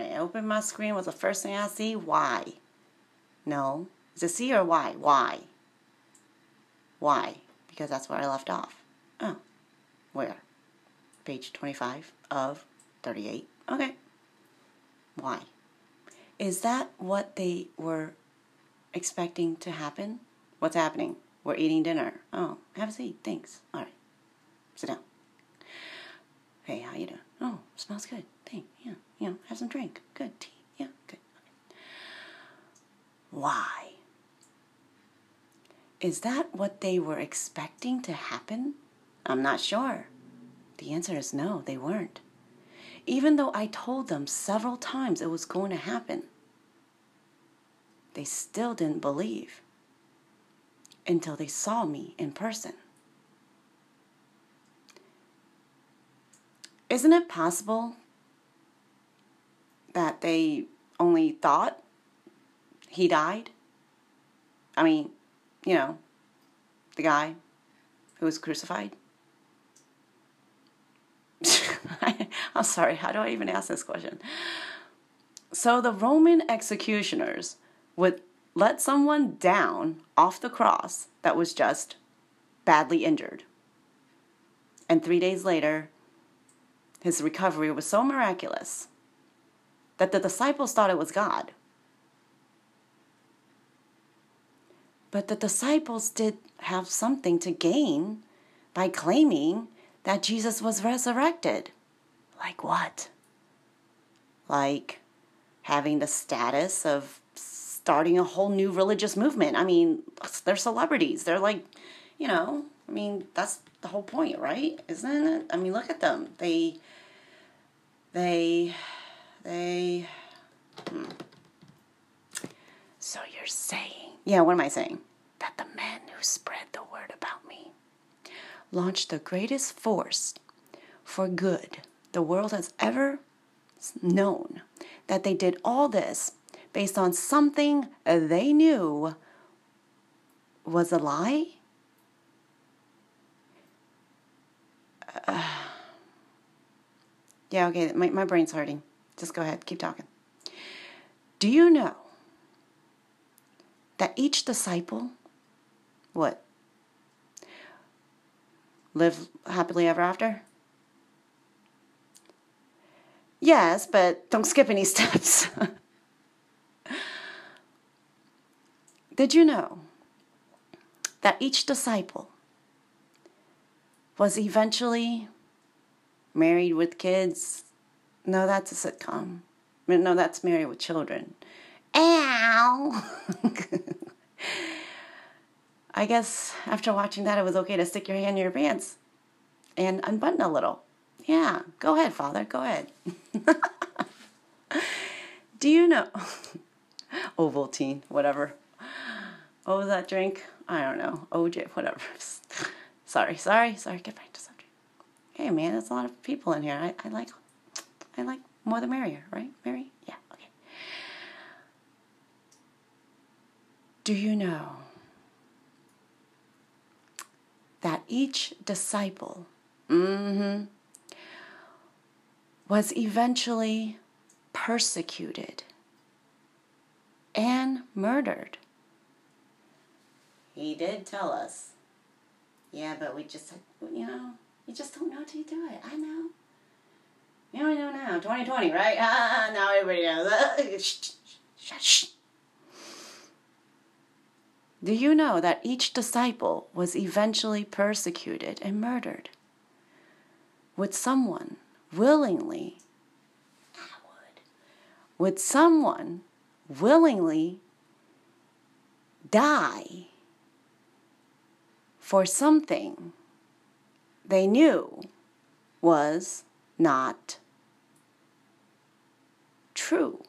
right, open my screen was the first thing I see. Why? No. Is it C or Y? Why? Why? Because that's where I left off. Oh. Where? Page 25 of 38. Okay. Why? Is that what they were expecting to happen? What's happening? We're eating dinner. Oh, have a seat. Thanks. All right. Sit down. Hey, how you doing? Oh, smells good. Thank yeah. You know, have some drink. Good tea. Yeah, good. Why? Is that what they were expecting to happen? I'm not sure. The answer is no, they weren't. Even though I told them several times it was going to happen, they still didn't believe until they saw me in person. Isn't it possible that they only thought he died? I mean, you know, the guy who was crucified? I'm sorry, how do I even ask this question? So the Roman executioners would let someone down off the cross that was just badly injured. And three days later, his recovery was so miraculous that the disciples thought it was God. But the disciples did have something to gain by claiming that Jesus was resurrected. Like what? Like having the status of starting a whole new religious movement. I mean, they're celebrities. They're like, you know, I mean, that's the whole point, right? Isn't it? I mean, look at them. They, they, they. Hmm. So you're saying, yeah, what am I saying? That the men who spread the word about me launched the greatest force for good the world has ever known. That they did all this based on something they knew was a lie? Uh, yeah, okay, my, my brain's hurting. Just go ahead, keep talking. Do you know that each disciple, what? Live happily ever after? Yes, but don't skip any steps. Did you know that each disciple was eventually married with kids? No, that's a sitcom. No, that's Married with Children. Ow! I guess after watching that, it was okay to stick your hand in your pants and unbutton a little. Yeah, go ahead, Father, go ahead. Do you know? Ovaltine, whatever. What was that drink? I don't know. OJ, whatever. sorry, sorry, sorry. Get back to subject. Hey, man, there's a lot of people in here. I, I like, I like more the merrier, right, Mary? Yeah. Okay. Do you know that each disciple, mm-hmm, was eventually persecuted and murdered? He did tell us. Yeah, but we just, you know, you just don't know till you do it. I know. You I know now. 2020, right? Ah, now everybody knows. Do you know that each disciple was eventually persecuted and murdered? Would someone willingly, I would, would someone willingly die for something they knew was not true.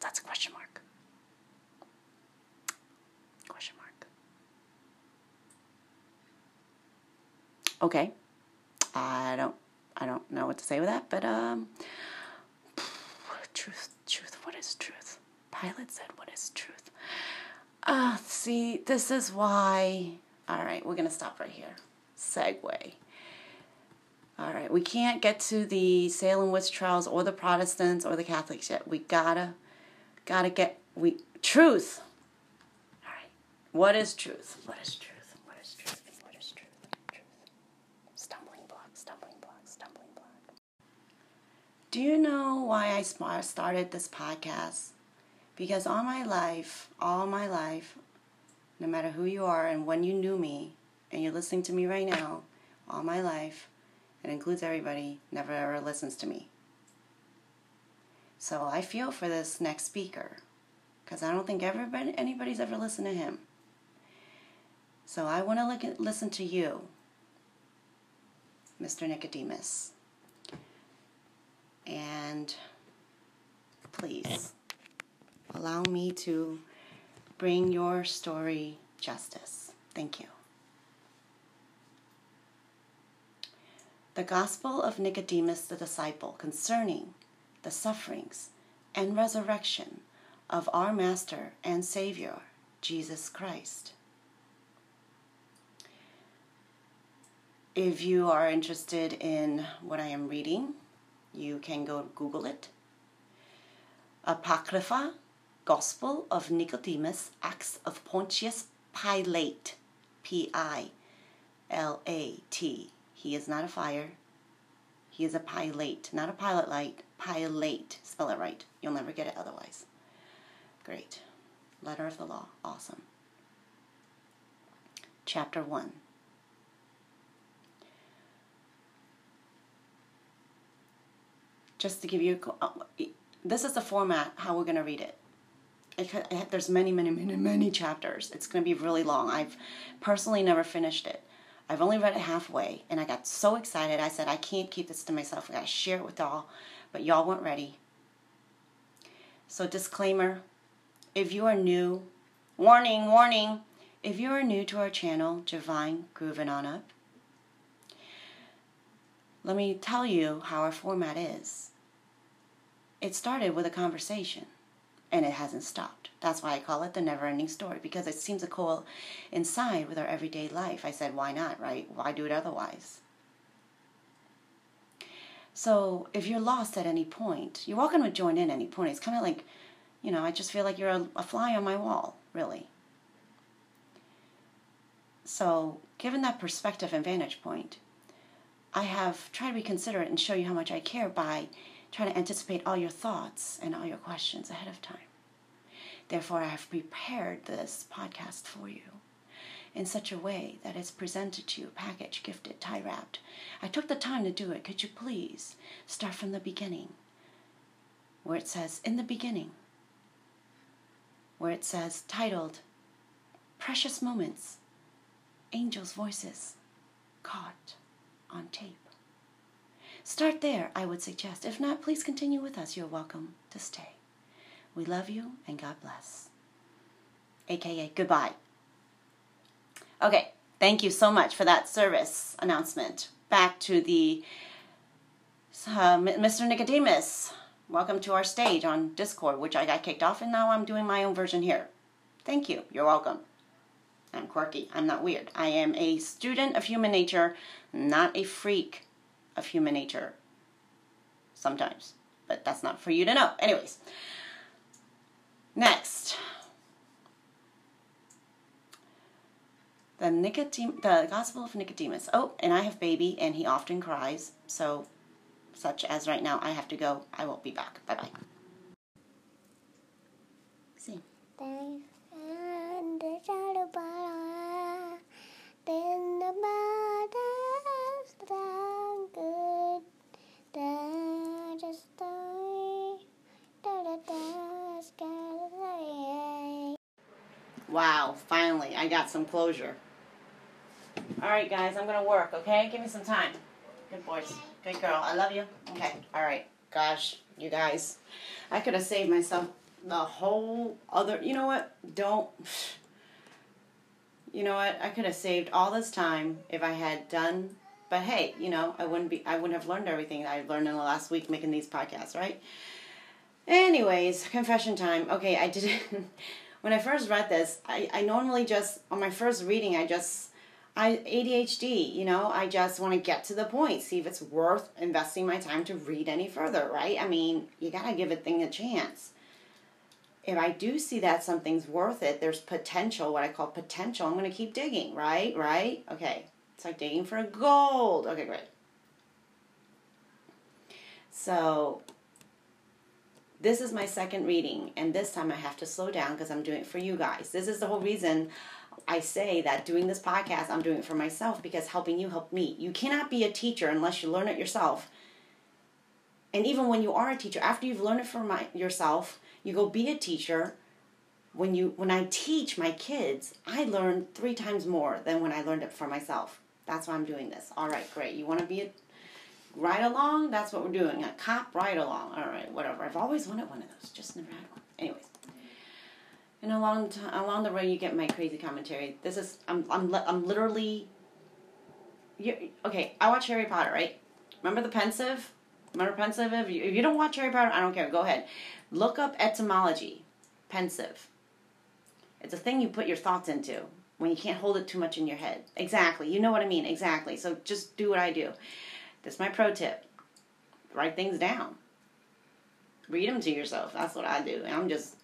That's a question mark. Question mark. Okay. I don't I don't know what to say with that, but um truth, truth, what is truth? Pilate said what is truth? Ah, uh, see, this is why. All right, we're going to stop right here. Segue. All right, we can't get to the Salem witch trials or the Protestants or the Catholics yet. We gotta, gotta get we truth. All right, what is truth? What is truth? What is truth? What is truth? Truth. Stumbling block. Stumbling block. Stumbling block. Do you know why I started this podcast? Because all my life, all my life, no matter who you are and when you knew me, and you're listening to me right now, all my life it includes everybody, never ever listens to me. So I feel for this next speaker because I don't think everybody, anybody's ever listened to him. So I want to listen to you, Mr. Nicodemus. And please allow me to bring your story justice. Thank you. The Gospel of Nicodemus the disciple concerning the sufferings and resurrection of our Master and Savior, Jesus Christ. If you are interested in what I am reading, you can go Google it. Apocrypha, Gospel of Nicodemus, Acts of Pontius Pilate, P I L A T he is not a fire. He is a pilate, not a pilot light. Pilate. Spell it right. You'll never get it otherwise. Great. Letter of the law. Awesome. Chapter 1. Just to give you, uh, this is the format how we're going to read it. It, it, there's many, many, many, many chapters. It's going to be really long. I've personally never finished it. I've only read it halfway, and I got so excited. I said, I can't keep this to myself. I got to share it with y'all, but y'all weren't ready. So, disclaimer if you are new, warning, warning, if you are new to our channel, Javine Groovin' On Up, let me tell you how our format is. It started with a conversation, and it hasn't stopped. That's why I call it the never ending story because it seems to coincide with our everyday life. I said, why not, right? Why do it otherwise? So if you're lost at any point, you're welcome to join in any point. It's kind of like, you know, I just feel like you're a, a fly on my wall, really. So, given that perspective and vantage point, I have tried to be considerate and show you how much I care by trying to anticipate all your thoughts and all your questions ahead of time. Therefore, I have prepared this podcast for you in such a way that it's presented to you, packaged, gifted, tie wrapped. I took the time to do it. Could you please start from the beginning, where it says, In the beginning, where it says, titled, Precious Moments, Angels' Voices Caught on Tape. Start there, I would suggest. If not, please continue with us. You're welcome to stay. We love you and God bless. AKA goodbye. Okay, thank you so much for that service announcement. Back to the uh, Mr. Nicodemus. Welcome to our stage on Discord, which I got kicked off, and now I'm doing my own version here. Thank you. You're welcome. I'm quirky. I'm not weird. I am a student of human nature, not a freak of human nature. Sometimes, but that's not for you to know. Anyways. Next, the Nicodem- the Gospel of Nicodemus. Oh, and I have baby, and he often cries. So, such as right now, I have to go. I won't be back. Bye bye. See. Wow, finally, I got some closure. All right, guys, I'm going to work, okay? Give me some time. Good boys. Good girl. I love you. Okay, all right. Gosh, you guys, I could have saved myself the whole other. You know what? Don't. You know what? I could have saved all this time if I had done. But hey, you know, I wouldn't be. I wouldn't have learned everything I learned in the last week making these podcasts, right? Anyways, confession time. Okay, I didn't when I first read this, I, I normally just on my first reading I just I ADHD, you know, I just want to get to the point, see if it's worth investing my time to read any further, right? I mean, you got to give a thing a chance. If I do see that something's worth it, there's potential, what I call potential, I'm going to keep digging, right? Right? Okay. It's like digging for gold. Okay, great. So, this is my second reading, and this time I have to slow down because I'm doing it for you guys. This is the whole reason I say that doing this podcast, I'm doing it for myself because helping you help me. You cannot be a teacher unless you learn it yourself. And even when you are a teacher, after you've learned it for my, yourself, you go be a teacher. When you when I teach my kids, I learn three times more than when I learned it for myself. That's why I'm doing this. All right, great. You want to be a ride along? That's what we're doing. A cop ride along. All right, whatever. I've always wanted one of those, just never had one. Anyways. And along along the way, you get my crazy commentary. This is I'm I'm I'm literally. You okay? I watch Harry Potter, right? Remember the Pensieve? Remember Pensieve? If you, if you don't watch Harry Potter, I don't care. Go ahead, look up etymology, Pensieve. It's a thing you put your thoughts into when you can't hold it too much in your head. Exactly. You know what I mean. Exactly. So just do what I do. That's my pro tip. Write things down. Read them to yourself. That's what I do. I'm just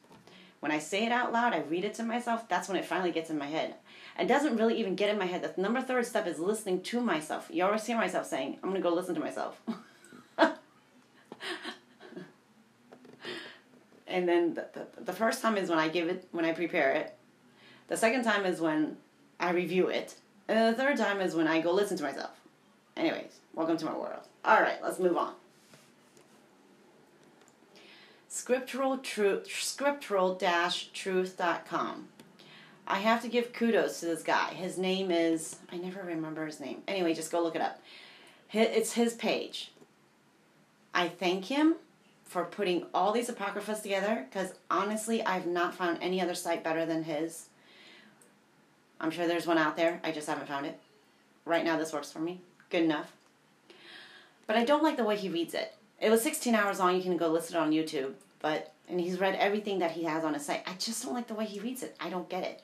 when I say it out loud, I read it to myself, that's when it finally gets in my head. It doesn't really even get in my head. The number third step is listening to myself. You always hear myself saying, I'm going to go listen to myself. and then the, the, the, first time is when I give it, when I prepare it. The second time is when I review it. And the third time is when I go listen to myself. Anyways, welcome to my world. All right, let's move on. Scriptural truth scriptural truth.com i have to give kudos to this guy. His name is i never remember his name. Anyway just go look it up. It's his page. I thank him for putting all these apocryphas together because honestly i've not found any other site better than his. I'm sure there's one out there. I just haven't found it. Right now this works for me good enough but i don't like the way he reads it it was 16 hours long. You can go listen on YouTube. But and he's read everything that he has on his site. I just don't like the way he reads it. I don't get it.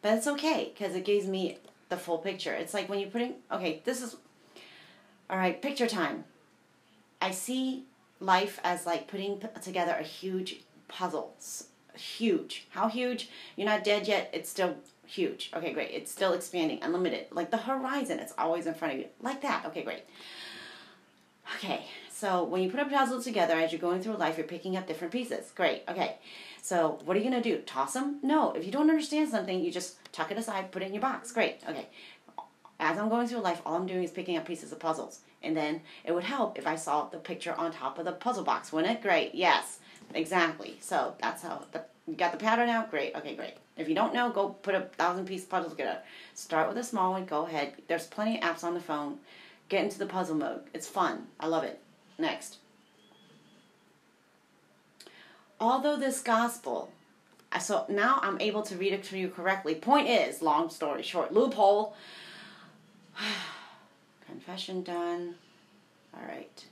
But it's okay because it gives me the full picture. It's like when you're putting okay, this is all right, picture time. I see life as like putting together a huge puzzle. Huge. How huge? You're not dead yet. It's still huge. Okay, great. It's still expanding, unlimited. Like the horizon, it's always in front of you. Like that. Okay, great. Okay, so when you put a puzzle together as you're going through life, you're picking up different pieces. Great. Okay. So what are you going to do? Toss them? No. If you don't understand something, you just tuck it aside, put it in your box. Great. Okay. As I'm going through life, all I'm doing is picking up pieces of puzzles. And then it would help if I saw the picture on top of the puzzle box, wouldn't it? Great. Yes. Exactly. So that's how the you got the pattern out? Great. Okay, great. If you don't know, go put a thousand piece puzzle together. Start with a small one. Go ahead. There's plenty of apps on the phone Get into the puzzle mode. It's fun. I love it. Next. Although this gospel, so now I'm able to read it to you correctly. Point is, long story short, loophole. Confession done. All right.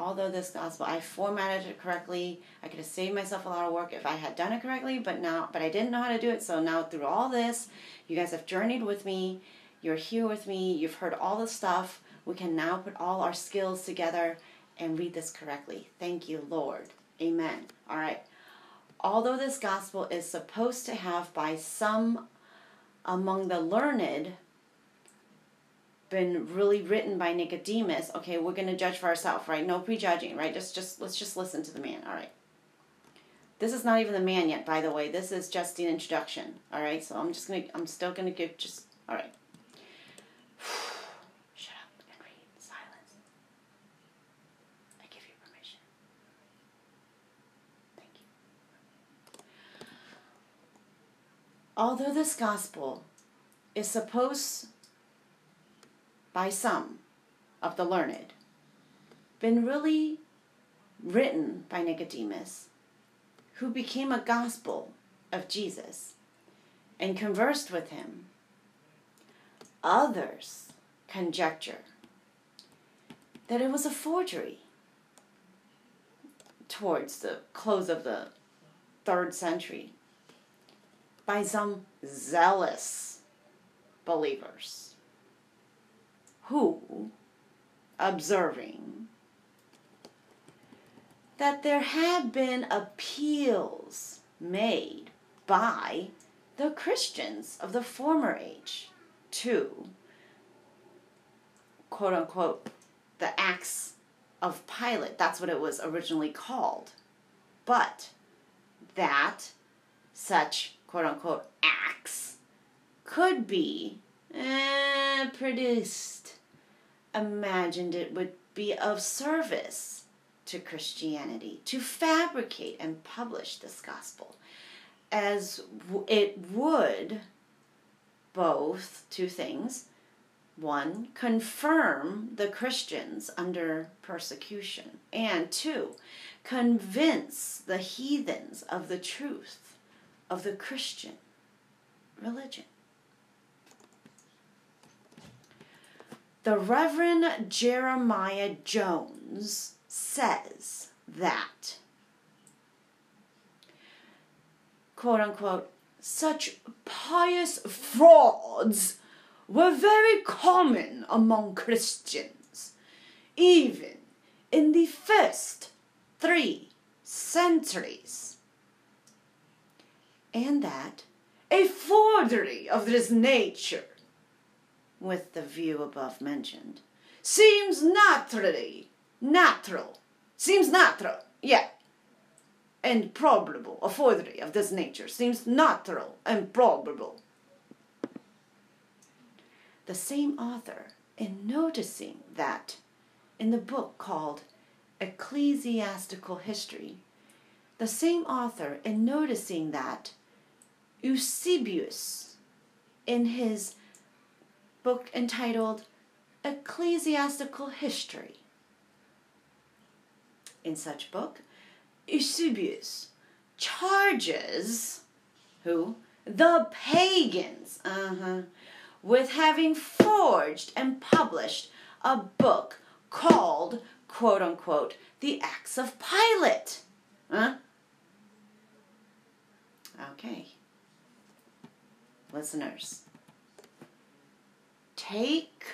Although this gospel, I formatted it correctly. I could have saved myself a lot of work if I had done it correctly, but now, but I didn't know how to do it. So now through all this, you guys have journeyed with me you're here with me. You've heard all the stuff. We can now put all our skills together and read this correctly. Thank you, Lord. Amen. All right. Although this gospel is supposed to have by some among the learned been really written by Nicodemus, okay, we're going to judge for ourselves, right? No prejudging, right? Just just let's just listen to the man. All right. This is not even the man yet, by the way. This is just an introduction. All right. So I'm just going to I'm still going to give just all right. Shut up and read. Silence. I give you permission. Thank you. Although this gospel is supposed by some of the learned, been really written by Nicodemus, who became a gospel of Jesus and conversed with him. Others conjecture that it was a forgery towards the close of the third century by some zealous believers who, observing that there had been appeals made by the Christians of the former age to quote unquote the acts of Pilate. That's what it was originally called. But that such quote unquote acts could be eh, produced, imagined it would be of service to Christianity to fabricate and publish this gospel as it would both two things one, confirm the Christians under persecution, and two, convince the heathens of the truth of the Christian religion. The Reverend Jeremiah Jones says that, quote unquote, such pious frauds were very common among Christians, even in the first three centuries. And that a forgery of this nature, with the view above mentioned, seems naturally natural. Seems natural, yeah. And probable. A forgery of this nature seems natural and probable the same author, in noticing that in the book called Ecclesiastical History, the same author, in noticing that Eusebius, in his book entitled Ecclesiastical History, in such book, Eusebius charges who? The pagans. Uh-huh with having forged and published a book called, quote unquote, The Acts of Pilate. Huh? Okay. Listeners, take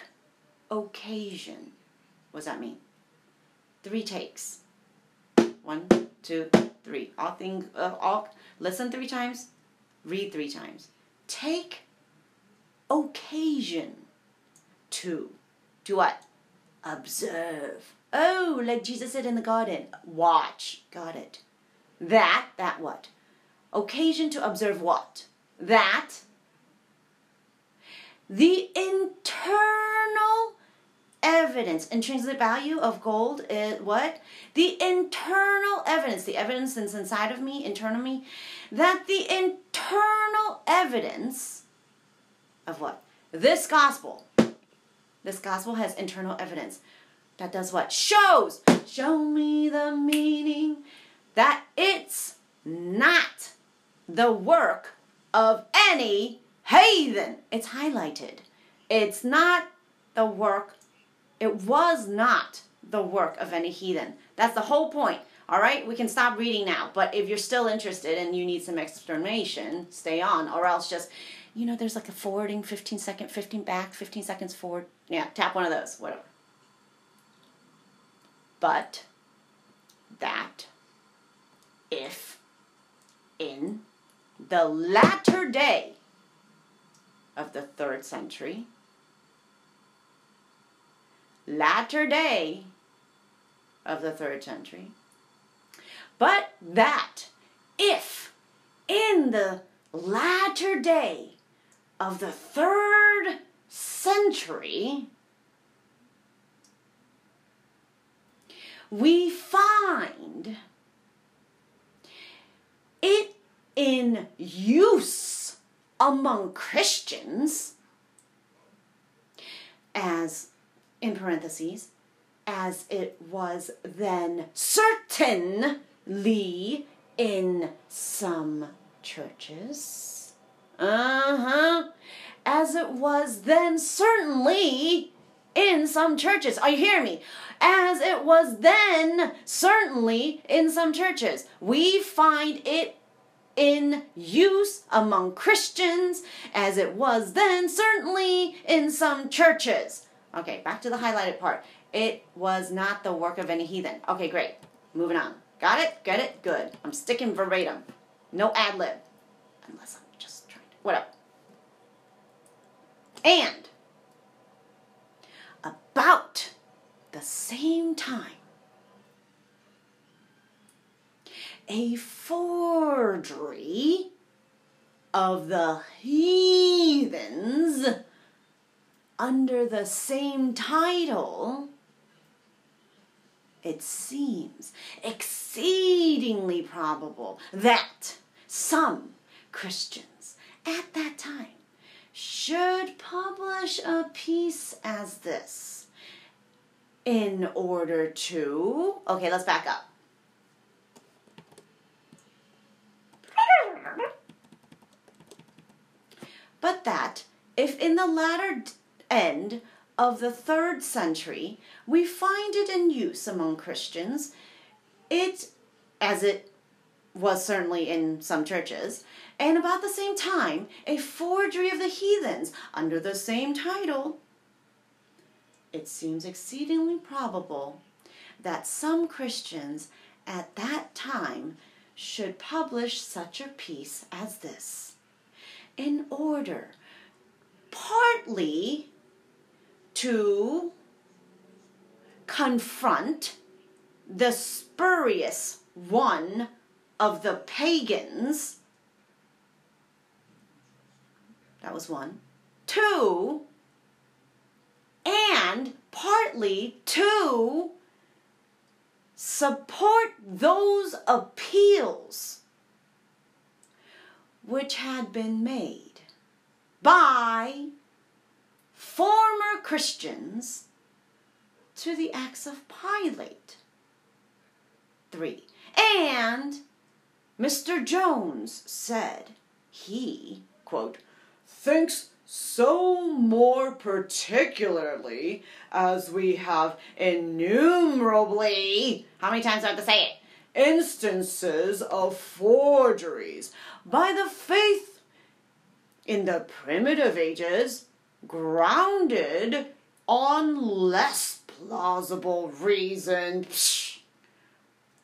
occasion. What does that mean? Three takes. One, two, three. All things, uh, all listen three times, read three times. Take occasion to. To what? Observe. Oh, like Jesus said in the garden, watch. Got it. That, that what? Occasion to observe what? That the internal evidence, intrinsic value of gold is what? The internal evidence, the evidence that's inside of me, internal me, that the internal evidence of what? This gospel. This gospel has internal evidence. That does what? Shows. Show me the meaning that it's not the work of any heathen. It's highlighted. It's not the work, it was not the work of any heathen. That's the whole point. All right, we can stop reading now. But if you're still interested and you need some explanation, stay on, or else just you know, there's like a forwarding 15 second, 15 back, 15 seconds forward. Yeah, tap one of those, whatever. But that if in the latter day of the third century, latter day of the third century, but that if in the latter day of the third century, we find it in use among Christians as, in parentheses, as it was then certainly in some churches uh huh. As it was then, certainly in some churches. Are you hearing me? As it was then, certainly in some churches. We find it in use among Christians as it was then, certainly in some churches. Okay, back to the highlighted part. It was not the work of any heathen. Okay, great. Moving on. Got it? Get it? Good. I'm sticking verbatim. No ad lib. Unless I'm just trying to. Whatever. And about the same time, a forgery of the heathens under the same title, it seems exceedingly probable that some Christians at that time should publish a piece as this in order to. Okay, let's back up. But that if in the latter end of the third century we find it in use among Christians, it, as it was certainly in some churches, and about the same time, a forgery of the heathens under the same title, it seems exceedingly probable that some Christians at that time should publish such a piece as this in order partly to confront the spurious one of the pagans. That was one. Two, and partly to support those appeals which had been made by former Christians to the acts of Pilate. Three. And Mr. Jones said he, quote, thinks so more particularly as we have innumerably, how many times do I have to say it? Instances of forgeries by the faith in the primitive ages grounded on less plausible reason,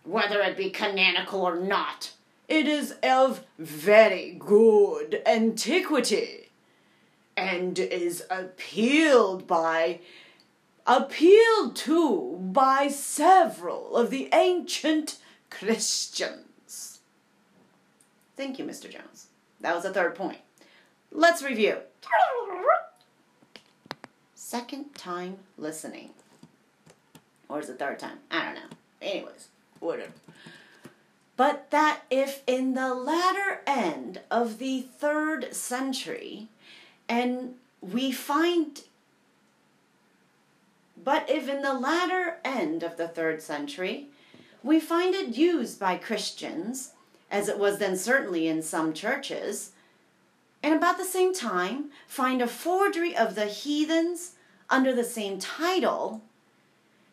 whether it be canonical or not. It is of very good antiquity and is appealed by appealed to by several of the ancient Christians. Thank you, Mr. Jones. That was the third point. Let's review. Second time listening. Or is it third time? I don't know. Anyways, whatever. But that if in the latter end of the third century, and we find, but if in the latter end of the third century, we find it used by Christians, as it was then certainly in some churches, and about the same time find a forgery of the heathens under the same title,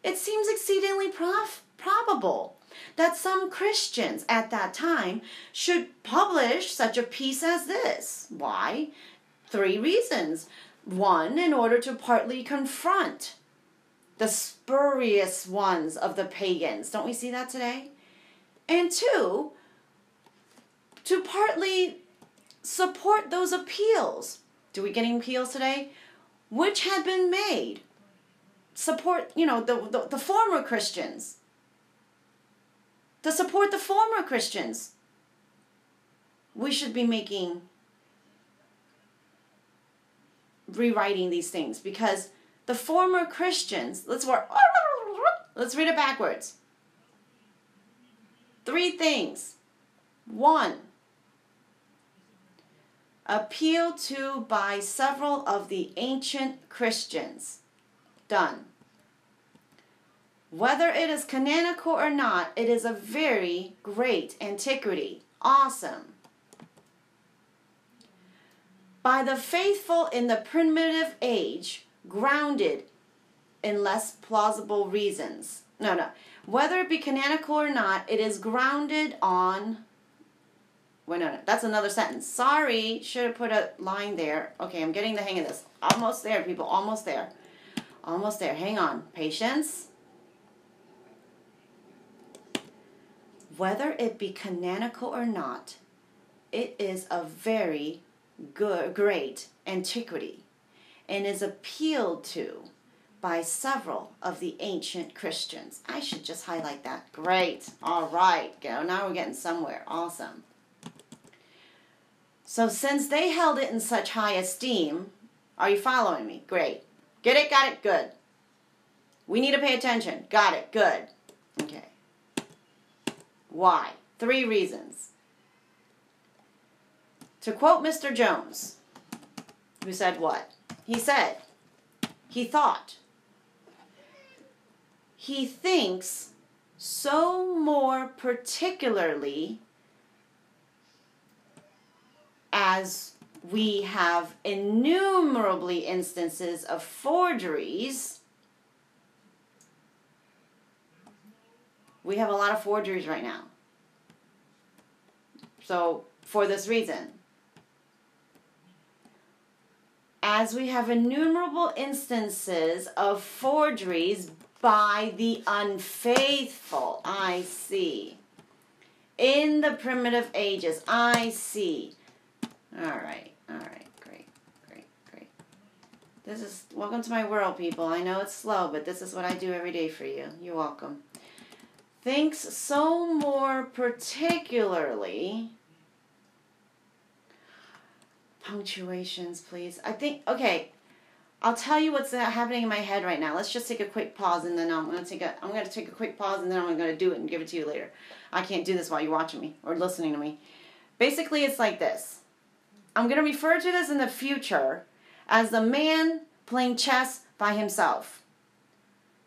it seems exceedingly prof- probable that some Christians at that time should publish such a piece as this. Why? Three reasons. One, in order to partly confront the spurious ones of the pagans. Don't we see that today? And two, to partly support those appeals. Do we get any appeals today? Which had been made. Support, you know, the, the, the former Christians. To support the former Christians. We should be making rewriting these things because the former Christians, let's work, let's read it backwards. Three things. One, appealed to by several of the ancient Christians. Done. Whether it is canonical or not, it is a very great antiquity. Awesome by the faithful in the primitive age, grounded in less plausible reasons. No, no. Whether it be canonical or not, it is grounded on Wait, no, that's another sentence. Sorry, should have put a line there. Okay, I'm getting the hang of this. Almost there, people. Almost there. Almost there. Hang on. Patience. Whether it be canonical or not, it is a very good, great antiquity and is appealed to by several of the ancient Christians. I should just highlight that. Great. All right. Go. Now we're getting somewhere. Awesome. So, since they held it in such high esteem, are you following me? Great. Get it? Got it? Good. We need to pay attention. Got it? Good. Okay. Why? Three reasons. To quote Mr. Jones, who said what? He said, he thought, he thinks so more particularly as we have innumerably instances of forgeries. We have a lot of forgeries right now. So, for this reason, as we have innumerable instances of forgeries by the unfaithful, I see. In the primitive ages, I see. All right, all right, great, great, great. This is, welcome to my world, people. I know it's slow, but this is what I do every day for you. You're welcome. Thinks so more particularly punctuations, please. I think, okay, I'll tell you what's uh, happening in my head right now. Let's just take a quick pause and then I'm to take a I'm going to take a quick pause and then I'm going to do it and give it to you later. I can't do this while you're watching me or listening to me. Basically, it's like this. I'm going to refer to this in the future as the man playing chess by himself.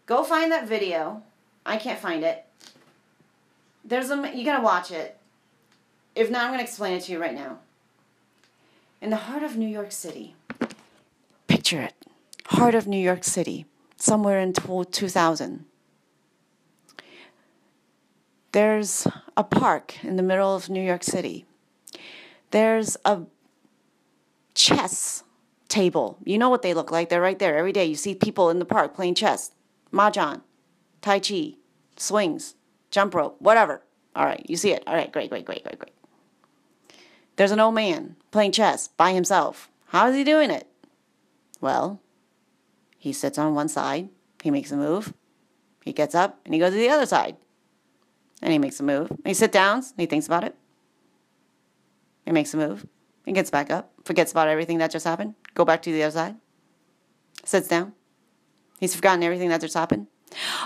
Go find that video. I can't find it. There's a you got to watch it. If not, I'm going to explain it to you right now. In the heart of New York City. Picture it. Heart of New York City, somewhere in 2000. There's a park in the middle of New York City. There's a chess table. You know what they look like. They're right there every day. You see people in the park playing chess, mahjong, tai chi, swings, jump rope, whatever. All right, you see it. All right, great, great, great, great, great. There's an old man playing chess by himself. How is he doing it? Well, he sits on one side, he makes a move, he gets up, and he goes to the other side. And he makes a move. He sits down, he thinks about it. He makes a move. He gets back up, forgets about everything that just happened, go back to the other side, sits down. He's forgotten everything that just happened.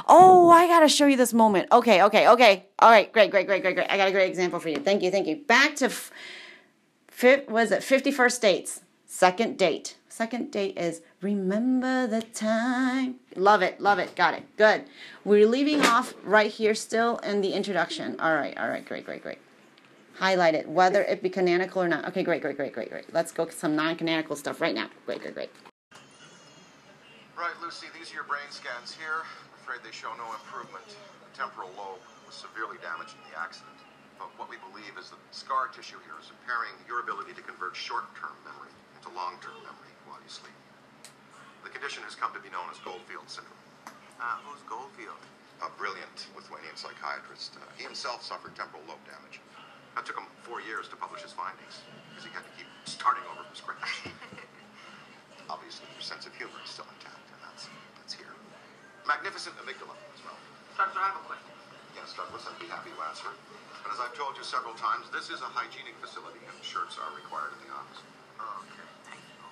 Oh, I gotta show you this moment. Okay, okay, okay. All right, great, great, great, great, great. I got a great example for you. Thank you, thank you. Back to, f- was it 50 First Dates? Second date. Second date is remember the time. Love it, love it. Got it. Good. We're leaving off right here still in the introduction. All right, all right, great, great, great. Highlight it, whether it be canonical or not. Okay, great, great, great, great, great. Let's go some non-canonical stuff right now. Great, great, great. Right, Lucy, these are your brain scans here. I'm afraid they show no improvement. The temporal lobe was severely damaged in the accident. But what we believe is that scar tissue here is impairing your ability to convert short-term memory into long-term memory while you sleep. The condition has come to be known as Goldfield syndrome. Uh, who's Goldfield? A brilliant Lithuanian psychiatrist. Uh, he himself suffered temporal lobe damage. It took him four years to publish his findings because he had to keep starting over from scratch. Obviously, your sense of humor is still intact, and that's that's here. Magnificent amygdala as well. Doctor, I have a question. Yes, Douglas, I'd be happy to answer. But as I've told you several times, this is a hygienic facility, and shirts are required in the office. Okay, thank you.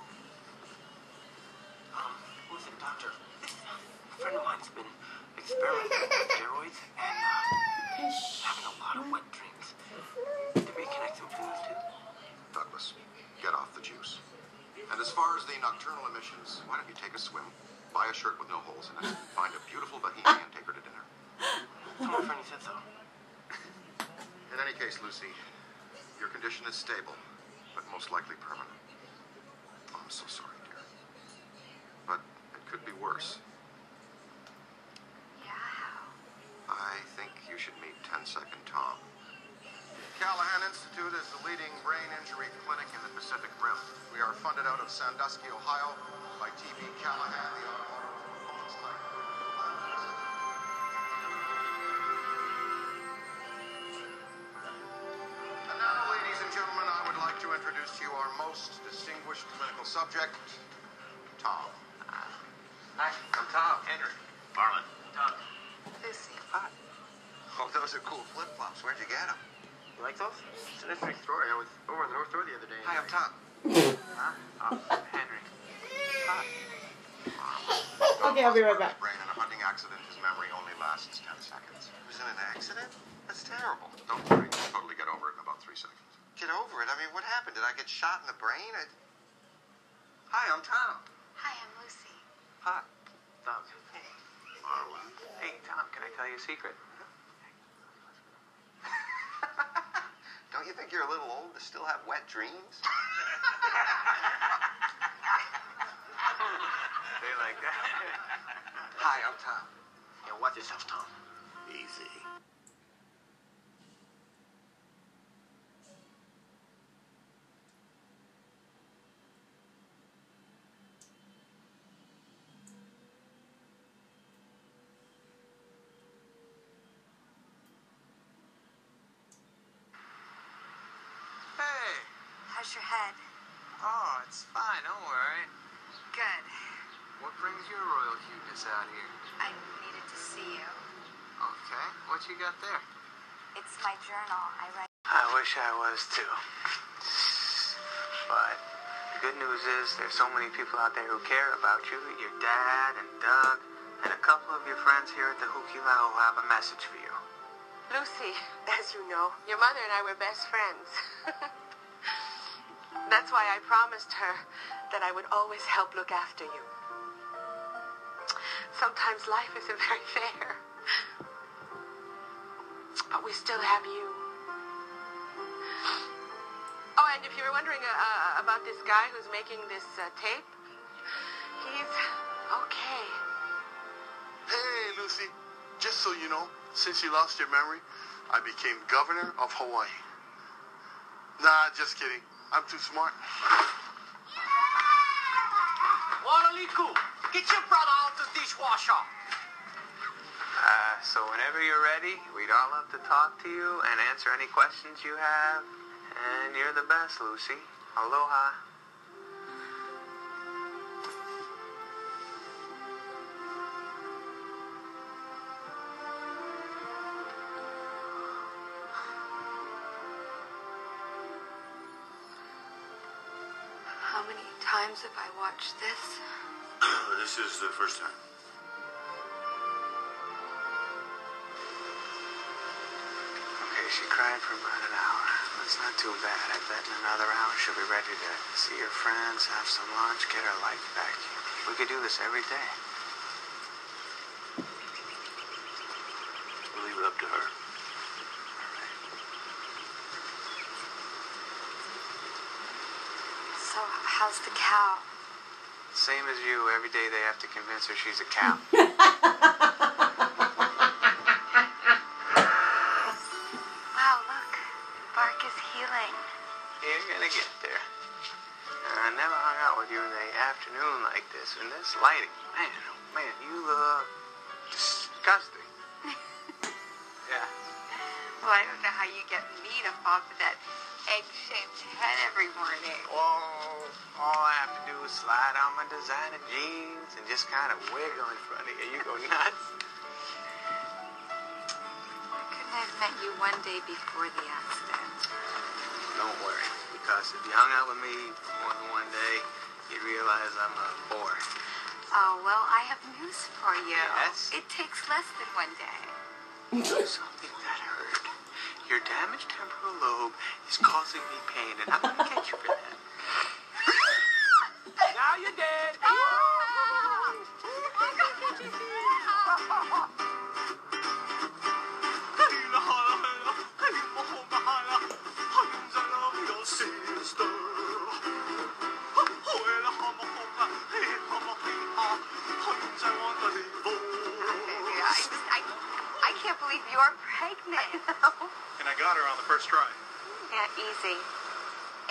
Um, listen, doctor, a friend of mine's been experimenting with steroids and uh, having a lot of wet dreams. There be a those two? Douglas, get off the juice. And as far as the nocturnal emissions, why don't you take a swim, buy a shirt with no holes in it, find a beautiful Bahamian, take her to dinner. Tell my friend he said so. In any case, Lucy, your condition is stable, but most likely permanent. Oh, I'm so sorry, dear. But it could be worse. Yeah. I think you should meet 10 Second Tom. Callahan Institute is the leading brain injury clinic in the Pacific Rim. We are funded out of Sandusky, Ohio by T.B. Callahan, the And now, ladies and gentlemen, I would like to introduce to you our most distinguished clinical subject, Tom. Hi, I'm Tom. Henry. Marlon. Doug. Lucy. hot. Oh, those are cool flip-flops. Where'd you get them? You like those? It's an interesting story. I was over in the North Shore the other day. Hi, I'm Tom. Huh? Oh, Henry. Hi. Okay, I'll be right back. Brain in a hunting accident, his memory only lasts 10 seconds. He was in an accident? That's terrible. Don't worry, you'll totally get over it in about three seconds. Get over it? I mean, what happened? Did I get shot in the brain? I... Hi, I'm Tom. Hi, I'm Lucy. Hi. Doug. Hey. Marlin. Hey, Tom, can I tell you a secret? Don't you think you're a little old to still have wet dreams? They like that. Hi, I'm Tom. yeah, watch yourself, Tom. Easy. Hey. How's your head? Oh, it's fine. Don't worry. Good. What brings your royal cuteness out here? I needed to see you. Okay. What you got there? It's my journal. I write. I wish I was too. But the good news is there's so many people out there who care about you. Your dad and Doug and a couple of your friends here at the Hukilau will have a message for you. Lucy, as you know, your mother and I were best friends. That's why I promised her that I would always help look after you. Sometimes life isn't very fair. But we still have you. Oh, and if you were wondering uh, uh, about this guy who's making this uh, tape, he's okay. Hey, Lucy. Just so you know, since you lost your memory, I became governor of Hawaii. Nah, just kidding. I'm too smart. Walaliku, get your brother out the dishwasher. Uh, so whenever you're ready, we'd all love to talk to you and answer any questions you have. And you're the best, Lucy. Aloha. How many times have I watched this? this is the first time. Okay, she cried for about an hour. That's not too bad. I bet in another hour she'll be ready to see her friends, have some lunch, get her life back. We could do this every day. We'll leave it up to her. So, how's the cow? Same as you, every day they have to convince her she's a cow. Wow, look. Bark is healing. You're gonna get there. I never hung out with you in the afternoon like this. In this lighting, man, oh man, you look disgusting. yeah. Well, I don't know how you get me to fall for that egg-shaped head every morning. Well, all I have to do is slide on my designer jeans and just kind of wiggle in front of you. You go nuts. I couldn't have met you one day before the accident. Don't worry, because if you hung out with me for more than one day, you'd realize I'm a bore. Oh, well, I have news for you. Yes? It takes less than one day. Something that hurt. Your damaged temporal lobe is causing me pain, and I'm gonna get you for that. Believe you're pregnant. And I got her on the first try. yeah, easy.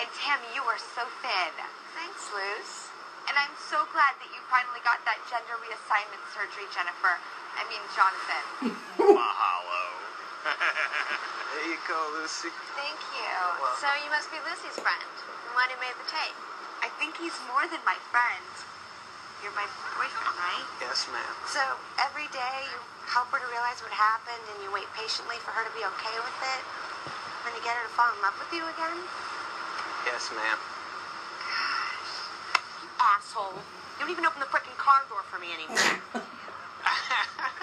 And Tammy, you are so thin. Thanks, Luz. And I'm so glad that you finally got that gender reassignment surgery, Jennifer. I mean, Jonathan. Mahalo. there you go, Lucy. Thank you. So you must be Lucy's friend, the one who made the tape. I think he's more than my friend. You're my boyfriend, right? Yes, ma'am. So every day you help her to realize what happened and you wait patiently for her to be okay with it. Then you get her to fall in love with you again? Yes, ma'am. You asshole. You don't even open the frickin' car door for me anymore.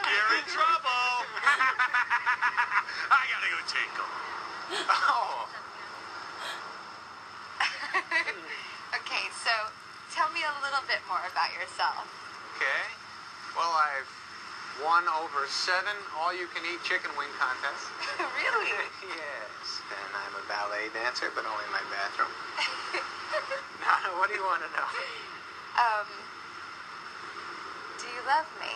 You're in trouble. I gotta go take him. Oh, Okay, so tell me a little bit more about yourself. okay. Well, I've won over seven all-you-can-eat chicken wing contests. really? yes, and I'm a ballet dancer, but only in my bathroom. no, no, what do you want to know? Um, do you love me?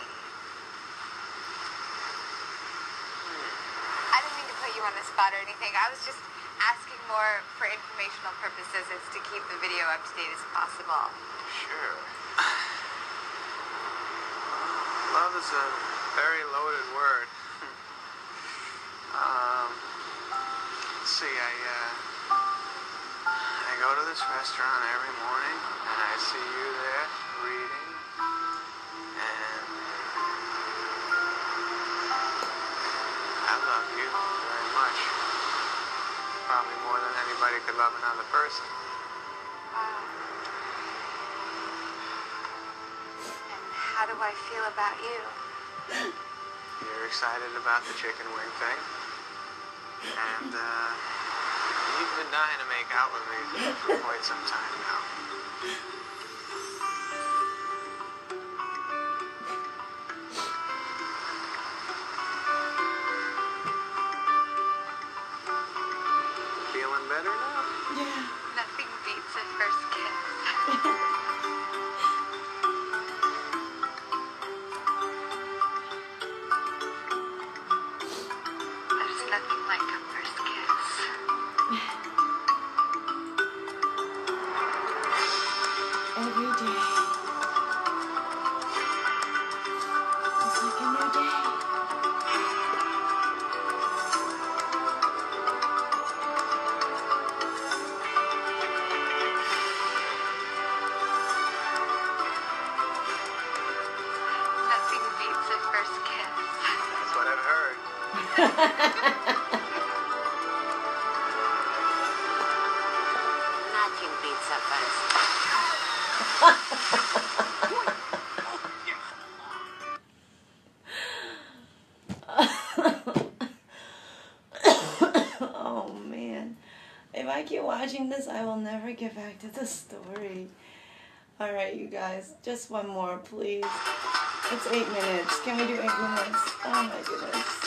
I don't mean to put you on the spot or anything. I was just asking more for informational purposes as to keep the video up to date as possible. Sure. Love is a very loaded word. um, let's see, I, uh, I go to this restaurant every morning, and I see you there reading, and I love you. Probably more than anybody could love another person. Wow. And how do I feel about you? You're excited about the chicken wing thing. And, uh, you've been dying to make out with me for quite some time now. You guys, just one more, please. It's eight minutes. Can we do eight minutes? Oh my goodness.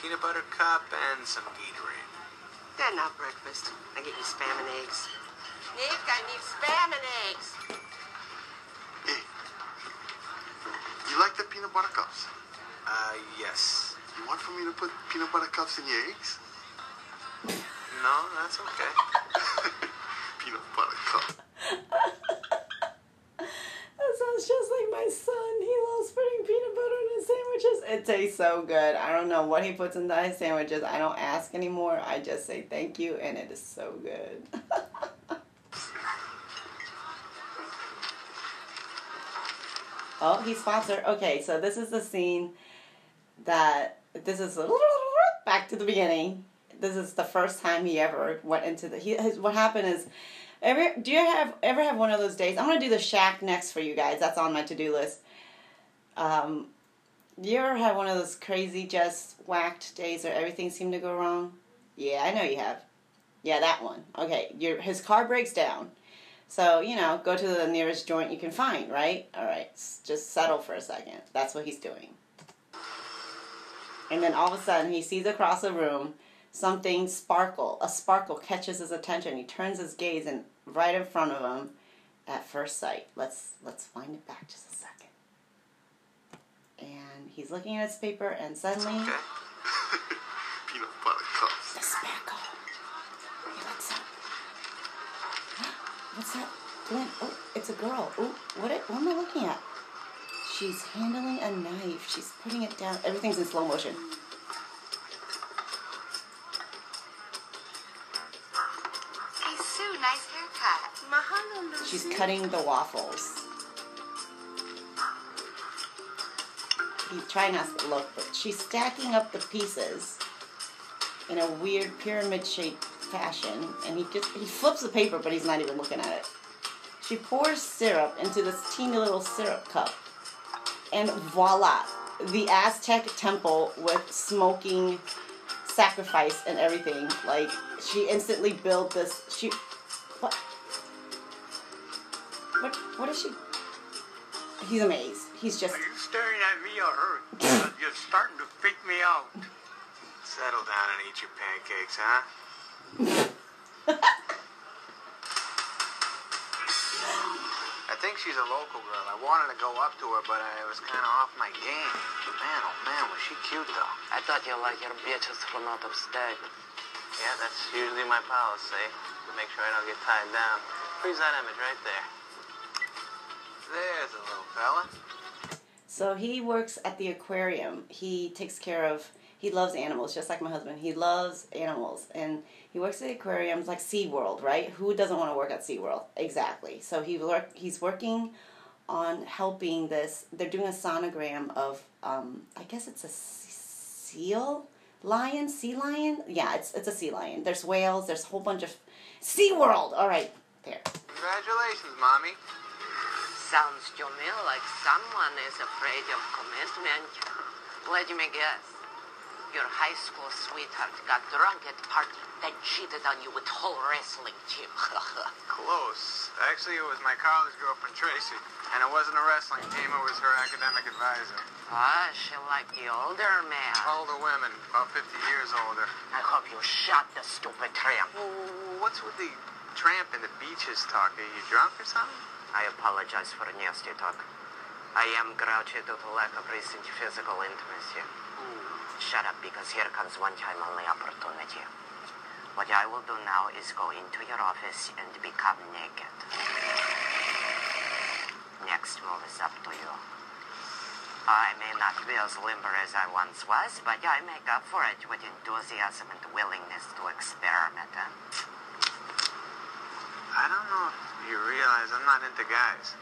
Peanut butter cup and some Gatorade. They're not breakfast. I get you spam and eggs. Nick, I need spam and eggs. Hey, you like the peanut butter cups? Uh, yes. You want for me to put peanut butter cups in your eggs? No, that's okay. peanut butter cup. That sounds just like my son. He loves putting peanut butter in his sandwiches. It tastes so good. I don't know what he puts in his sandwiches. I don't ask anymore. I just say thank you, and it is so good. oh, he's sponsored. Okay, so this is the scene that this is back to the beginning. This is the first time he ever went into the. He, his, what happened is Ever do you have ever have one of those days? I'm gonna do the shack next for you guys. That's on my to do list. Um, you ever have one of those crazy just whacked days where everything seemed to go wrong? Yeah, I know you have. Yeah, that one. Okay, your his car breaks down. So, you know, go to the nearest joint you can find, right? All right, just settle for a second. That's what he's doing. And then all of a sudden, he sees across the room something sparkle. A sparkle catches his attention. He turns his gaze and right in front of him, at first sight. Let's let's wind it back just a second. And he's looking at his paper, and suddenly Okay. Peanut butter cups. the sparkle. Hey, what's up? What's that? Glenn? Oh, it's a girl. Oh, what? It, what am I looking at? She's handling a knife. She's putting it down. Everything's in slow motion. Hey, Sue, nice haircut. Mahalo, She's cutting the waffles. He's trying not to look, but she's stacking up the pieces in a weird pyramid shaped fashion, and he just he flips the paper, but he's not even looking at it. She pours syrup into this teeny little syrup cup, and voila, the Aztec temple with smoking sacrifice and everything. Like she instantly built this. She what? What? What is she? He's amazed. He's just. Are you staring at me or her? You're starting to freak me out. Settle down and eat your pancakes, huh? I think she's a local girl. I wanted to go up to her, but I was kind of off my game. Man, oh man, was she cute though. I thought you like your bitches from out of state. Yeah, that's usually my policy. To make sure I don't get tied down. Freeze that image right there. There's a little fella. So he works at the aquarium. He takes care of. He loves animals, just like my husband. He loves animals, and he works at the aquariums like SeaWorld, right? Who doesn't want to work at SeaWorld? Exactly. So he work. He's working on helping this. They're doing a sonogram of. Um, I guess it's a seal lion, sea lion. Yeah, it's it's a sea lion. There's whales. There's a whole bunch of SeaWorld. All right, there. Congratulations, mommy. Sounds to me like someone is afraid of commitment. Let me guess. Your high school sweetheart got drunk at party, then cheated on you with whole wrestling team. Close. Actually, it was my college girlfriend, Tracy. And it wasn't a wrestling team, it was her academic advisor. ah, she liked the older man. Older women, about 50 years older. I hope you shot the stupid tramp. What's with the tramp in the beaches talk? Are you drunk or something? I apologize for the nasty talk. I am grouchy due to lack of recent physical intimacy. Shut up, because here comes one time only opportunity. What I will do now is go into your office and become naked. Next move is up to you. I may not be as limber as I once was, but I make up for it with enthusiasm and willingness to experiment. eh? I don't know if you realize I'm not into guys.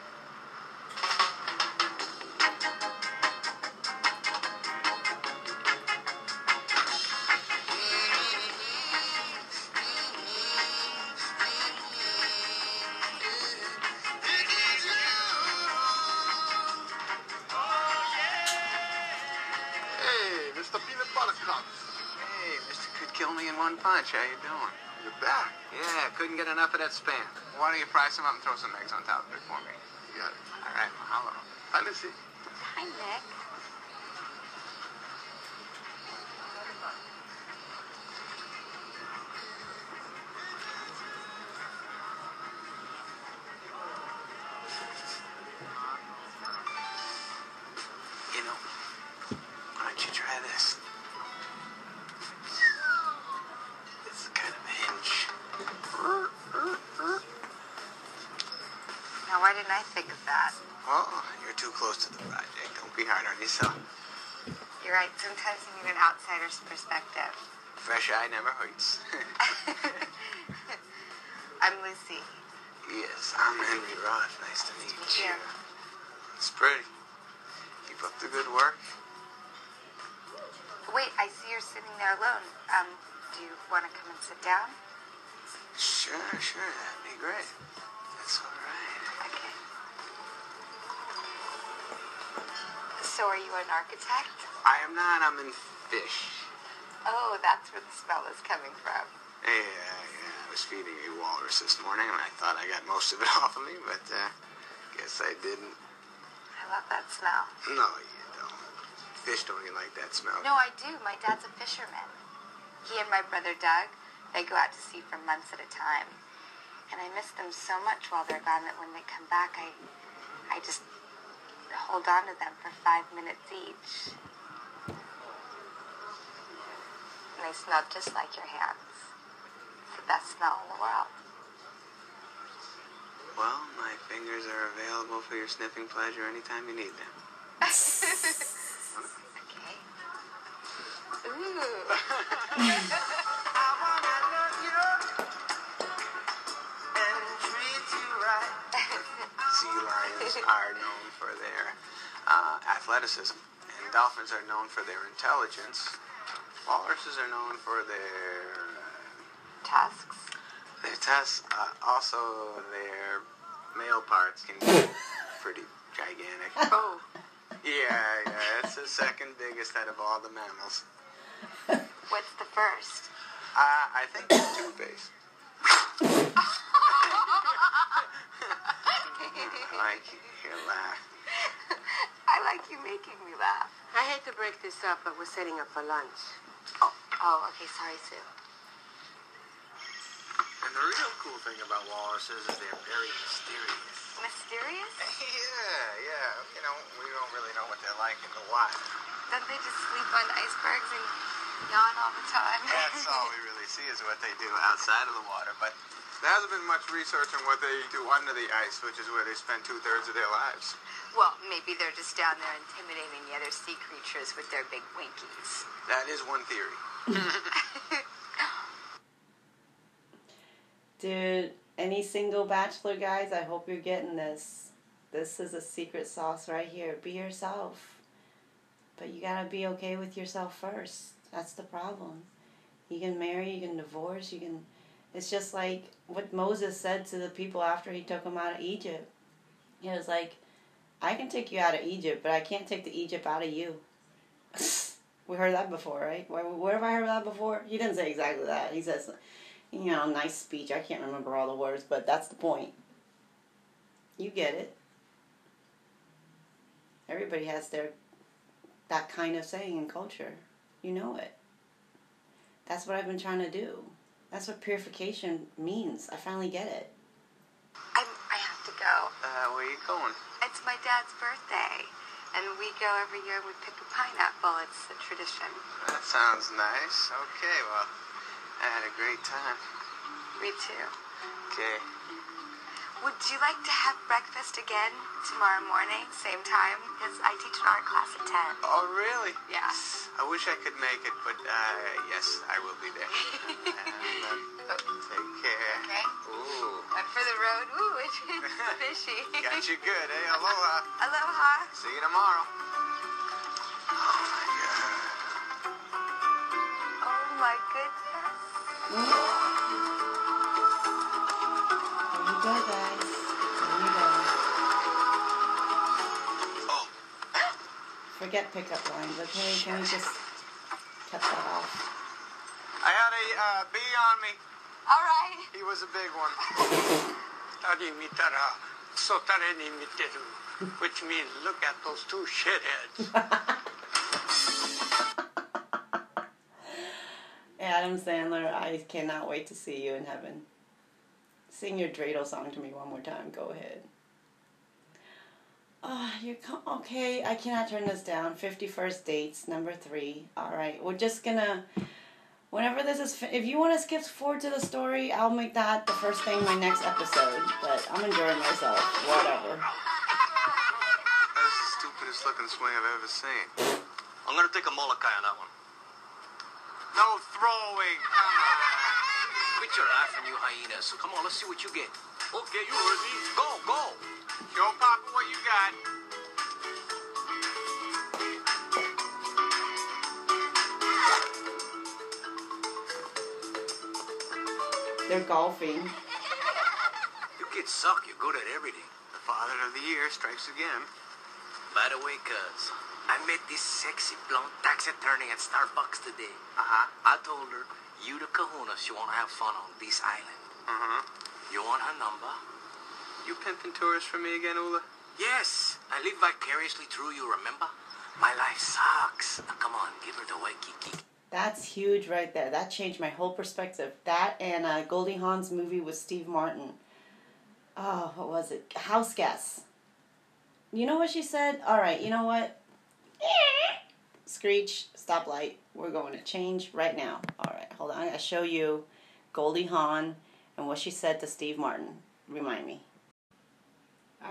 Couldn't get that spam. Why don't you fry some up and throw some eggs on top of it for me? It. All right, mahalo. Hi, Lucy. Hi, Nick. Eye never hurts. I'm Lucy. yes, I'm Henry Roth. Nice to meet meet you. you. It's pretty. Keep up the good work. Wait, I see you're sitting there alone. Um, do you want to come and sit down? Sure, sure, that'd be great. That's all right. Okay. So, are you an architect? I am not. I'm in fish. Oh, that's where the smell is coming from. Yeah, yeah. I was feeding a walrus this morning, and I thought I got most of it off of me, but uh, guess I didn't. I love that smell. No, you don't. fish don't even like that smell? No, I do. My dad's a fisherman. He and my brother Doug, they go out to sea for months at a time. And I miss them so much while they're gone that when they come back, I, I just hold on to them for five minutes each. And they smell just like your hands. It's the best smell in the world. Well, my fingers are available for your sniffing pleasure anytime you need them. Okay. Ooh. Sea lions are known for their uh, athleticism, and dolphins are known for their intelligence. Walruses are known for their Tusks. their tusks. Uh, also, their male parts can be pretty gigantic. Oh, Yeah, yeah, it's the second biggest out of all the mammals. What's the first? Uh, I think it's two-faced. I like your laugh. I like you making me laugh. I hate to break this up, but we're setting up for lunch. Oh, oh okay. Sorry, Sue. And the real cool thing about walruses is they're very mysterious. Mysterious? Yeah, yeah. You know, we don't really know what they're like in the wild. Don't they just sleep on icebergs and yawn all the time? That's all we really see is what they do outside of the water. But there hasn't been much research on what they do under the ice, which is where they spend two thirds of their lives. Well, maybe they're just down there intimidating the other sea creatures with their big winkies. That is one theory. Dude, any single bachelor guys, I hope you're getting this. This is a secret sauce right here. Be yourself. But you gotta be okay with yourself first. That's the problem. You can marry, you can divorce, you can. It's just like what Moses said to the people after he took them out of Egypt. He was like, I can take you out of Egypt, but I can't take the Egypt out of you. we heard that before, right? Where, where have I heard that before? He didn't say exactly that. He says, you know, nice speech. I can't remember all the words, but that's the point. You get it. Everybody has their that kind of saying in culture. You know it. That's what I've been trying to do. That's what purification means. I finally get it. I'm, I have to go. Uh, where are you going? It's my dad's birthday. And we go every year and we pick a pineapple. It's a tradition. That sounds nice. Okay, well, I had a great time. Me too. Okay. Would you like to have breakfast again tomorrow morning, same time? Because I teach an art class at 10. Oh, really? Yeah. I wish I could make it, but uh, yes, I will be there. and, uh, take care. Okay. Ooh. One for the road. Ooh, it's fishy. Got you good, eh? Aloha. Aloha. See you tomorrow. Oh, my God. Oh my goodness. forget pickup lines. Okay, can we just cut that off? I had a uh, bee on me. All right. He was a big one. Which means look at those two shitheads. Adam Sandler, I cannot wait to see you in heaven. Sing your dreidel song to me one more time. Go ahead. Ah, oh, you're co- okay. I cannot turn this down. 50 First Dates, number three. All right. We're just gonna. Whenever this is. Fi- if you want to skip forward to the story, I'll make that the first thing my next episode. But I'm enjoying myself. Whatever. That's the stupidest looking swing I've ever seen. I'm gonna take a Molokai on that one No throwing. Come on. quit your laughing you hyenas come on let's see what you get okay you ready go go Show Papa what you got. They're golfing. you kids suck you're good at everything The father of the year strikes again. by the way cuz I met this sexy blonde tax attorney at Starbucks today Uh huh. I told her you the kahuna she wanna have fun on this island Uh huh. you want her number You pimping tourists for me again, Ula? Yes, I live vicariously through you, remember? My life sucks. Come on, give her the Waikiki. That's huge right there. That changed my whole perspective. That and uh, Goldie Hawn's movie with Steve Martin. Oh, what was it? House Guests. You know what she said? All right, you know what? Screech, stoplight. We're going to change right now. All right, hold on. I gotta show you Goldie Hawn and what she said to Steve Martin. Remind me.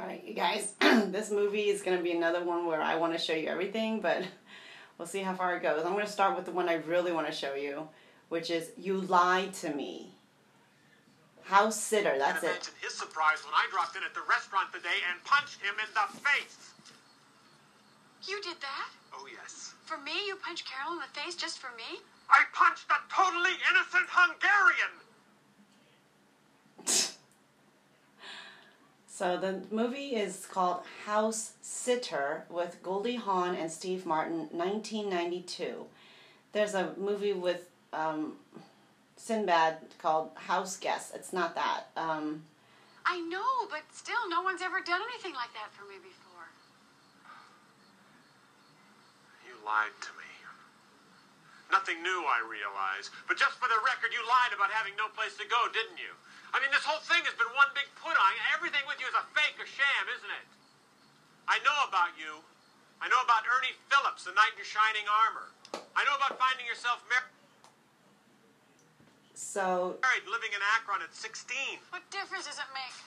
All right, you guys. this movie is gonna be another one where I want to show you everything, but we'll see how far it goes. I'm gonna start with the one I really want to show you, which is "You Lied to Me." House sitter. That's it. imagine his surprise when I dropped in at the restaurant today and punched him in the face. You did that? Oh, yes. For me? You punched Carol in the face just for me? I punched a totally innocent Hungarian. So the movie is called House Sitter with Goldie Hawn and Steve Martin, 1992. There's a movie with um, Sinbad called House Guest. It's not that. Um, I know, but still, no one's ever done anything like that for me before. You lied to me. Nothing new, I realize. But just for the record, you lied about having no place to go, didn't you? I mean, this whole thing has been one big put on. Everything with you is a fake, a sham, isn't it? I know about you. I know about Ernie Phillips, the knight in shining armor. I know about finding yourself mar- so married, living in Akron at 16. What difference does it make?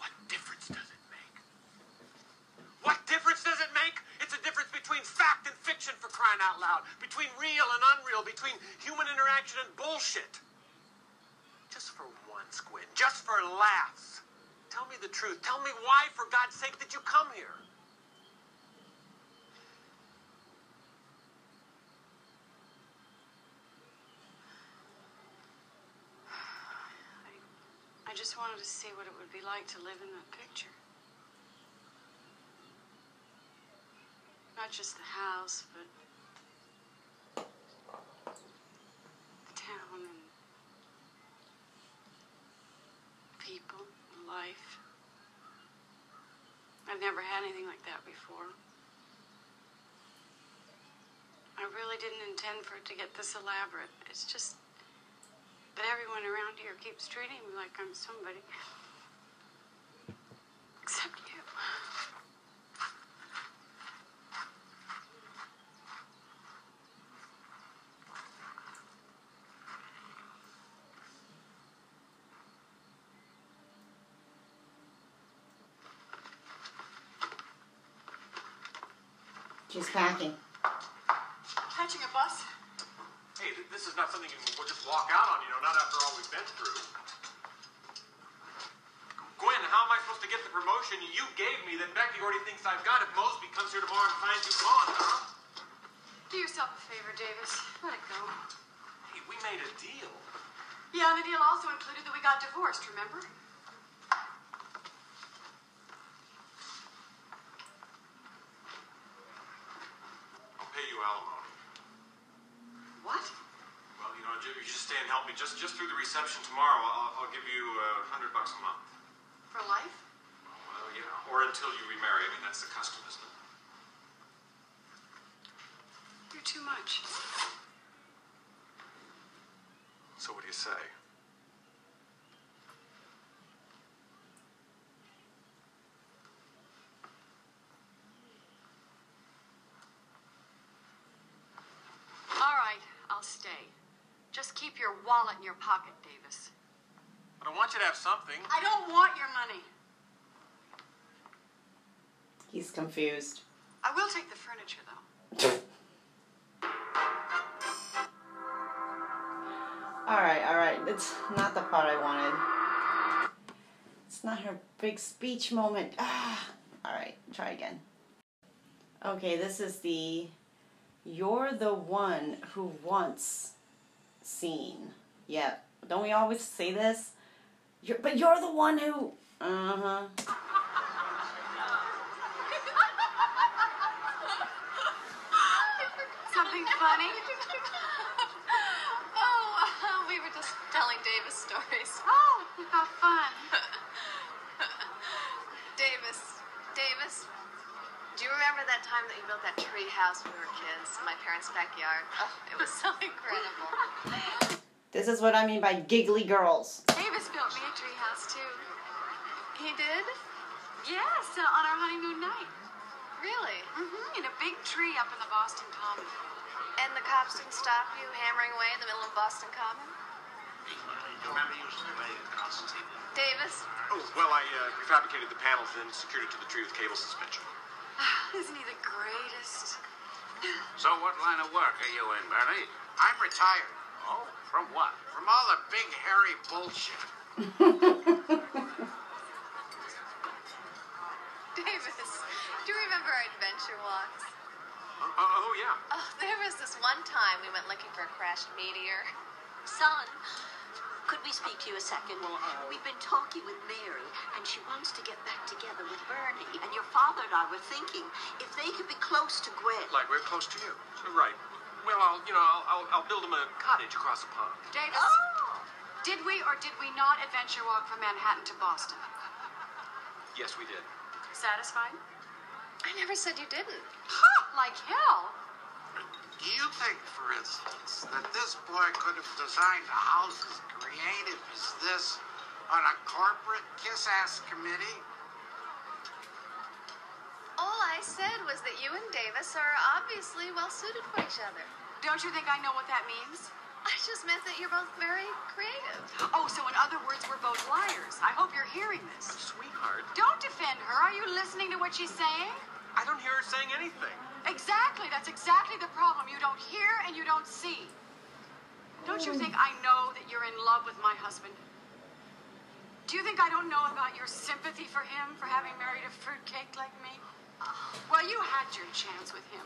What difference does it make? What difference does it make? It's a difference between fact and fiction for crying out loud, between real and unreal, between human interaction and bullshit. Just for one Gwen, just for laughs. Tell me the truth. Tell me why, for God's sake, did you come here? I, I just wanted to see what it would be like to live in that picture. Not just the house, but the town and people and life. I've never had anything like that before. I really didn't intend for it to get this elaborate. It's just that everyone around here keeps treating me like I'm somebody. Except you. She's packing. Catching a bus? Hey, th- this is not something you will just walk out on, you know, not after all we've been through. Gwen, how am I supposed to get the promotion you gave me that Becky already thinks I've got if Moseby comes here tomorrow and finds you gone, huh? Do yourself a favor, Davis. Let it go. Hey, we made a deal. Yeah, and the deal also included that we got divorced, remember? I'll pay you alimony. What? Well, you know, you you just stay and help me just just through the reception tomorrow. I'll, I'll give you a uh, hundred bucks a month. For life? Well, yeah, or until you remarry. I mean, that's the custom, isn't it? You're too much. So what do you say? All right, I'll stay. Just keep your wallet in your pocket, Davis. But I want you to have something. I don't want your money. He's confused. I will take the furniture, though. All right, all right. It's not the part I wanted. It's not her big speech moment. Ah. All right, try again. Okay, this is the "You're the one who wants" scene. Yeah, don't we always say this? You're, but you're the one who. Uh huh. Something funny? oh, we were just telling Davis stories. Oh, how fun. Davis, Davis, do you remember that time that you built that treehouse when we were kids in my parents' backyard. Oh, it was so incredible. This is what I mean by giggly girls. Davis built me a treehouse too. He did? Yes, uh, on our honeymoon night. Really? Mm-hmm. In a big tree up in the Boston Common. And the cops didn't stop you hammering away in the middle of Boston Common? You remember you Davis? Oh, well, I uh, prefabricated the panels and secured it to the tree with cable suspension. Isn't he the greatest? So what line of work are you in, Bernie? I'm retired. Oh, from what? From all the big, hairy bullshit. Davis, do you remember our adventure walks? Uh, uh, oh, yeah. Oh, there was this one time we went looking for a crashed meteor. Son, could we speak to you a second? Uh, We've been talking with Mary, and she wants to get back together with Bernie. And your father and I were thinking if they could be close to Gwen. Like we're close to you. Right. Well, I'll, you know, I'll, I'll, I'll build him a cottage across the pond. Davis, oh! did we or did we not adventure walk from Manhattan to Boston? Yes, we did. Satisfied? I never said you didn't. Ha! Like hell. Do you think, for instance, that this boy could have designed a house as creative as this on a corporate kiss-ass committee? All I said was that you and Davis are obviously well suited for each other. Don't you think I know what that means? I just meant that you're both very creative. Oh, so in other words, we're both liars. I hope you're hearing this. Oh, sweetheart, Don't defend her. Are you listening to what she's saying? I don't hear her saying anything. Exactly. That's exactly the problem. You don't hear and you don't see. Don't you think I know that you're in love with my husband? Do you think I don't know about your sympathy for him for having married a fruitcake like me? Well, you had your chance with him.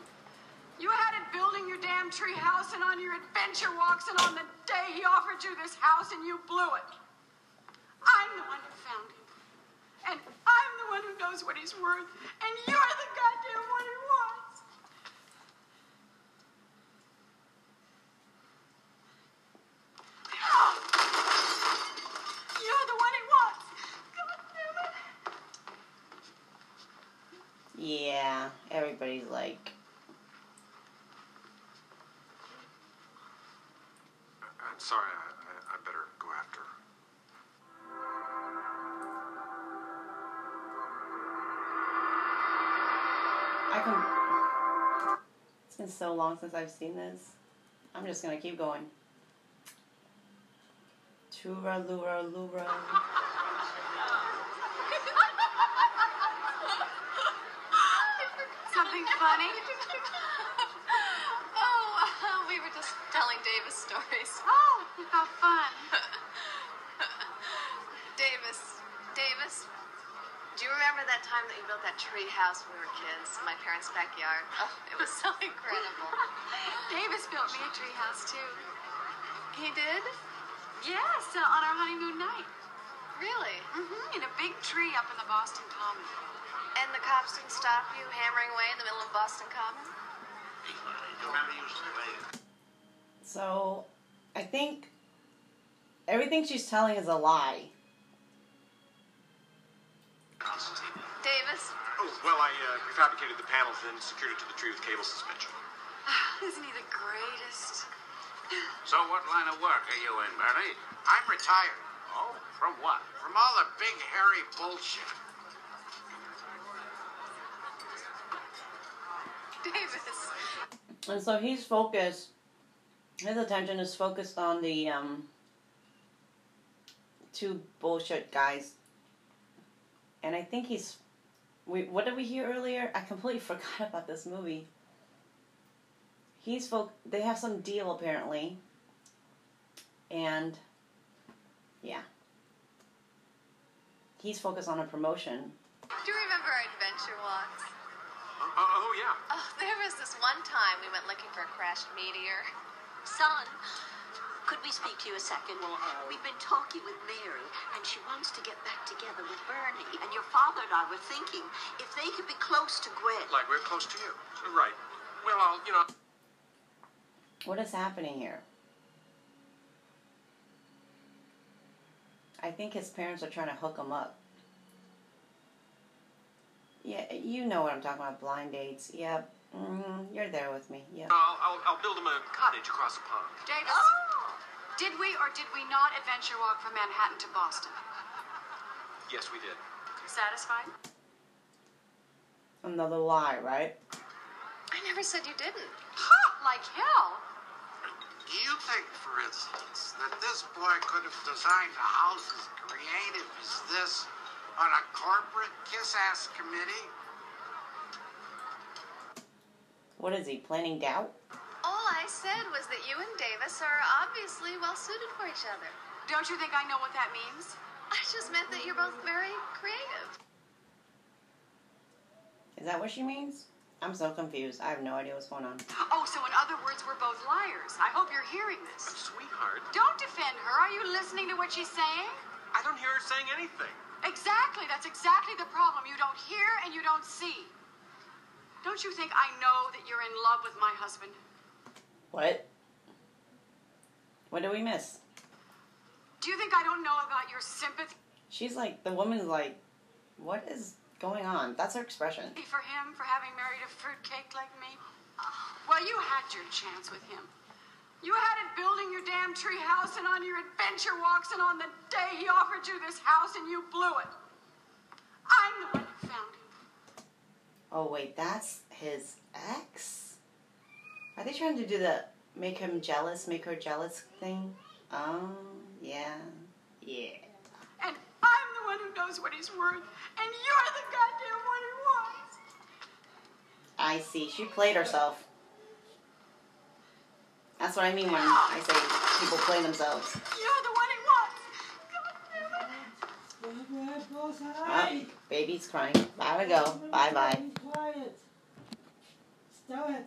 You had it building your damn tree house and on your adventure walks and on the day he offered you this house and you blew it. I'm the one who found him. And I'm the one who knows what he's worth. And you're the goddamn one he wants. You're the one he wants. God damn it. Yeah, everybody's like, I'm sorry, I, I, I better go after her. I can. It's been so long since I've seen this. I'm just gonna keep going. Tura lura lura. Funny? oh, we were just telling Davis stories. Oh, how fun. Davis, Davis, do you remember that time that you built that tree house when we were kids in my parents' backyard? Oh, it was so incredible. Davis built me a tree house, too. He did? Yes, uh, on our honeymoon night. Really? Mm-hmm. In a big tree up in the Boston Common. And the cops didn't stop you hammering away in the middle of Boston Common? So, I think everything she's telling is a lie. Davis? Oh, well, I uh, prefabricated the panels and secured it to the tree with cable suspension. Isn't he the greatest? So what line of work are you in, Bernie? I'm retired. Oh, from what? From all the big, hairy bullshit. Davis. And so he's focused, his attention is focused on the um, two bullshit guys. And I think he's. We, what did we hear earlier? I completely forgot about this movie. He's folk. They have some deal apparently. And yeah. He's focused on a promotion. Do you remember our adventure walks? Uh, oh, yeah. Oh, there was this one time we went looking for a crashed meteor. Son, could we speak to you a second? We've been talking with Mary, and she wants to get back together with Bernie. And your father and I were thinking if they could be close to Gwen. Like we're close to you. Right. Well, I'll, you know. What is happening here? I think his parents are trying to hook him up. Yeah, you know what I'm talking about blind dates. Yep. Mm, you're there with me. Yeah. I'll, I'll, I'll build him a cottage across the pond. Davis, did we or did we not adventure walk from Manhattan to Boston? Yes, we did. Satisfied? Another lie, right? I never said you didn't. Ha! Like hell. Do you think, for instance, that this boy could have designed a house as creative as this on a corporate kiss-ass committee? What is he planning doubt? All I said was that you and Davis are obviously well suited for each other. Don't you think I know what that means? I just meant that you're both very creative. Is that what she means? I'm so confused. I have no idea what's going on. Oh, so in other words, we're both liars. I hope you're hearing this. But Sweetheart, Don't defend her. Are you listening to what she's saying? I don't hear her saying anything. Exactly. That's exactly the problem. You don't hear and you don't see. Don't you think I know that you're in love with my husband? What? What did we miss? Do you think I don't know about your sympathy She's like, the woman's like, what is going on? That's her expression. for him for having married a fruitcake like me? Well, you had your chance with him. You had it building your damn tree house and on your adventure walks, and on the day he offered you this house, and you blew it. I'm the one who found him. Oh, wait, that's his ex? Are they trying to do the make him jealous, make her jealous thing? Oh, yeah. Yeah. And I'm the one who knows what he's worth, and you're the goddamn one who wants. I see. She played herself. That's what I mean when I say people play themselves. You're the one he wants. Oh, baby's crying. Gotta go. Bye bye. Quiet. Stop it.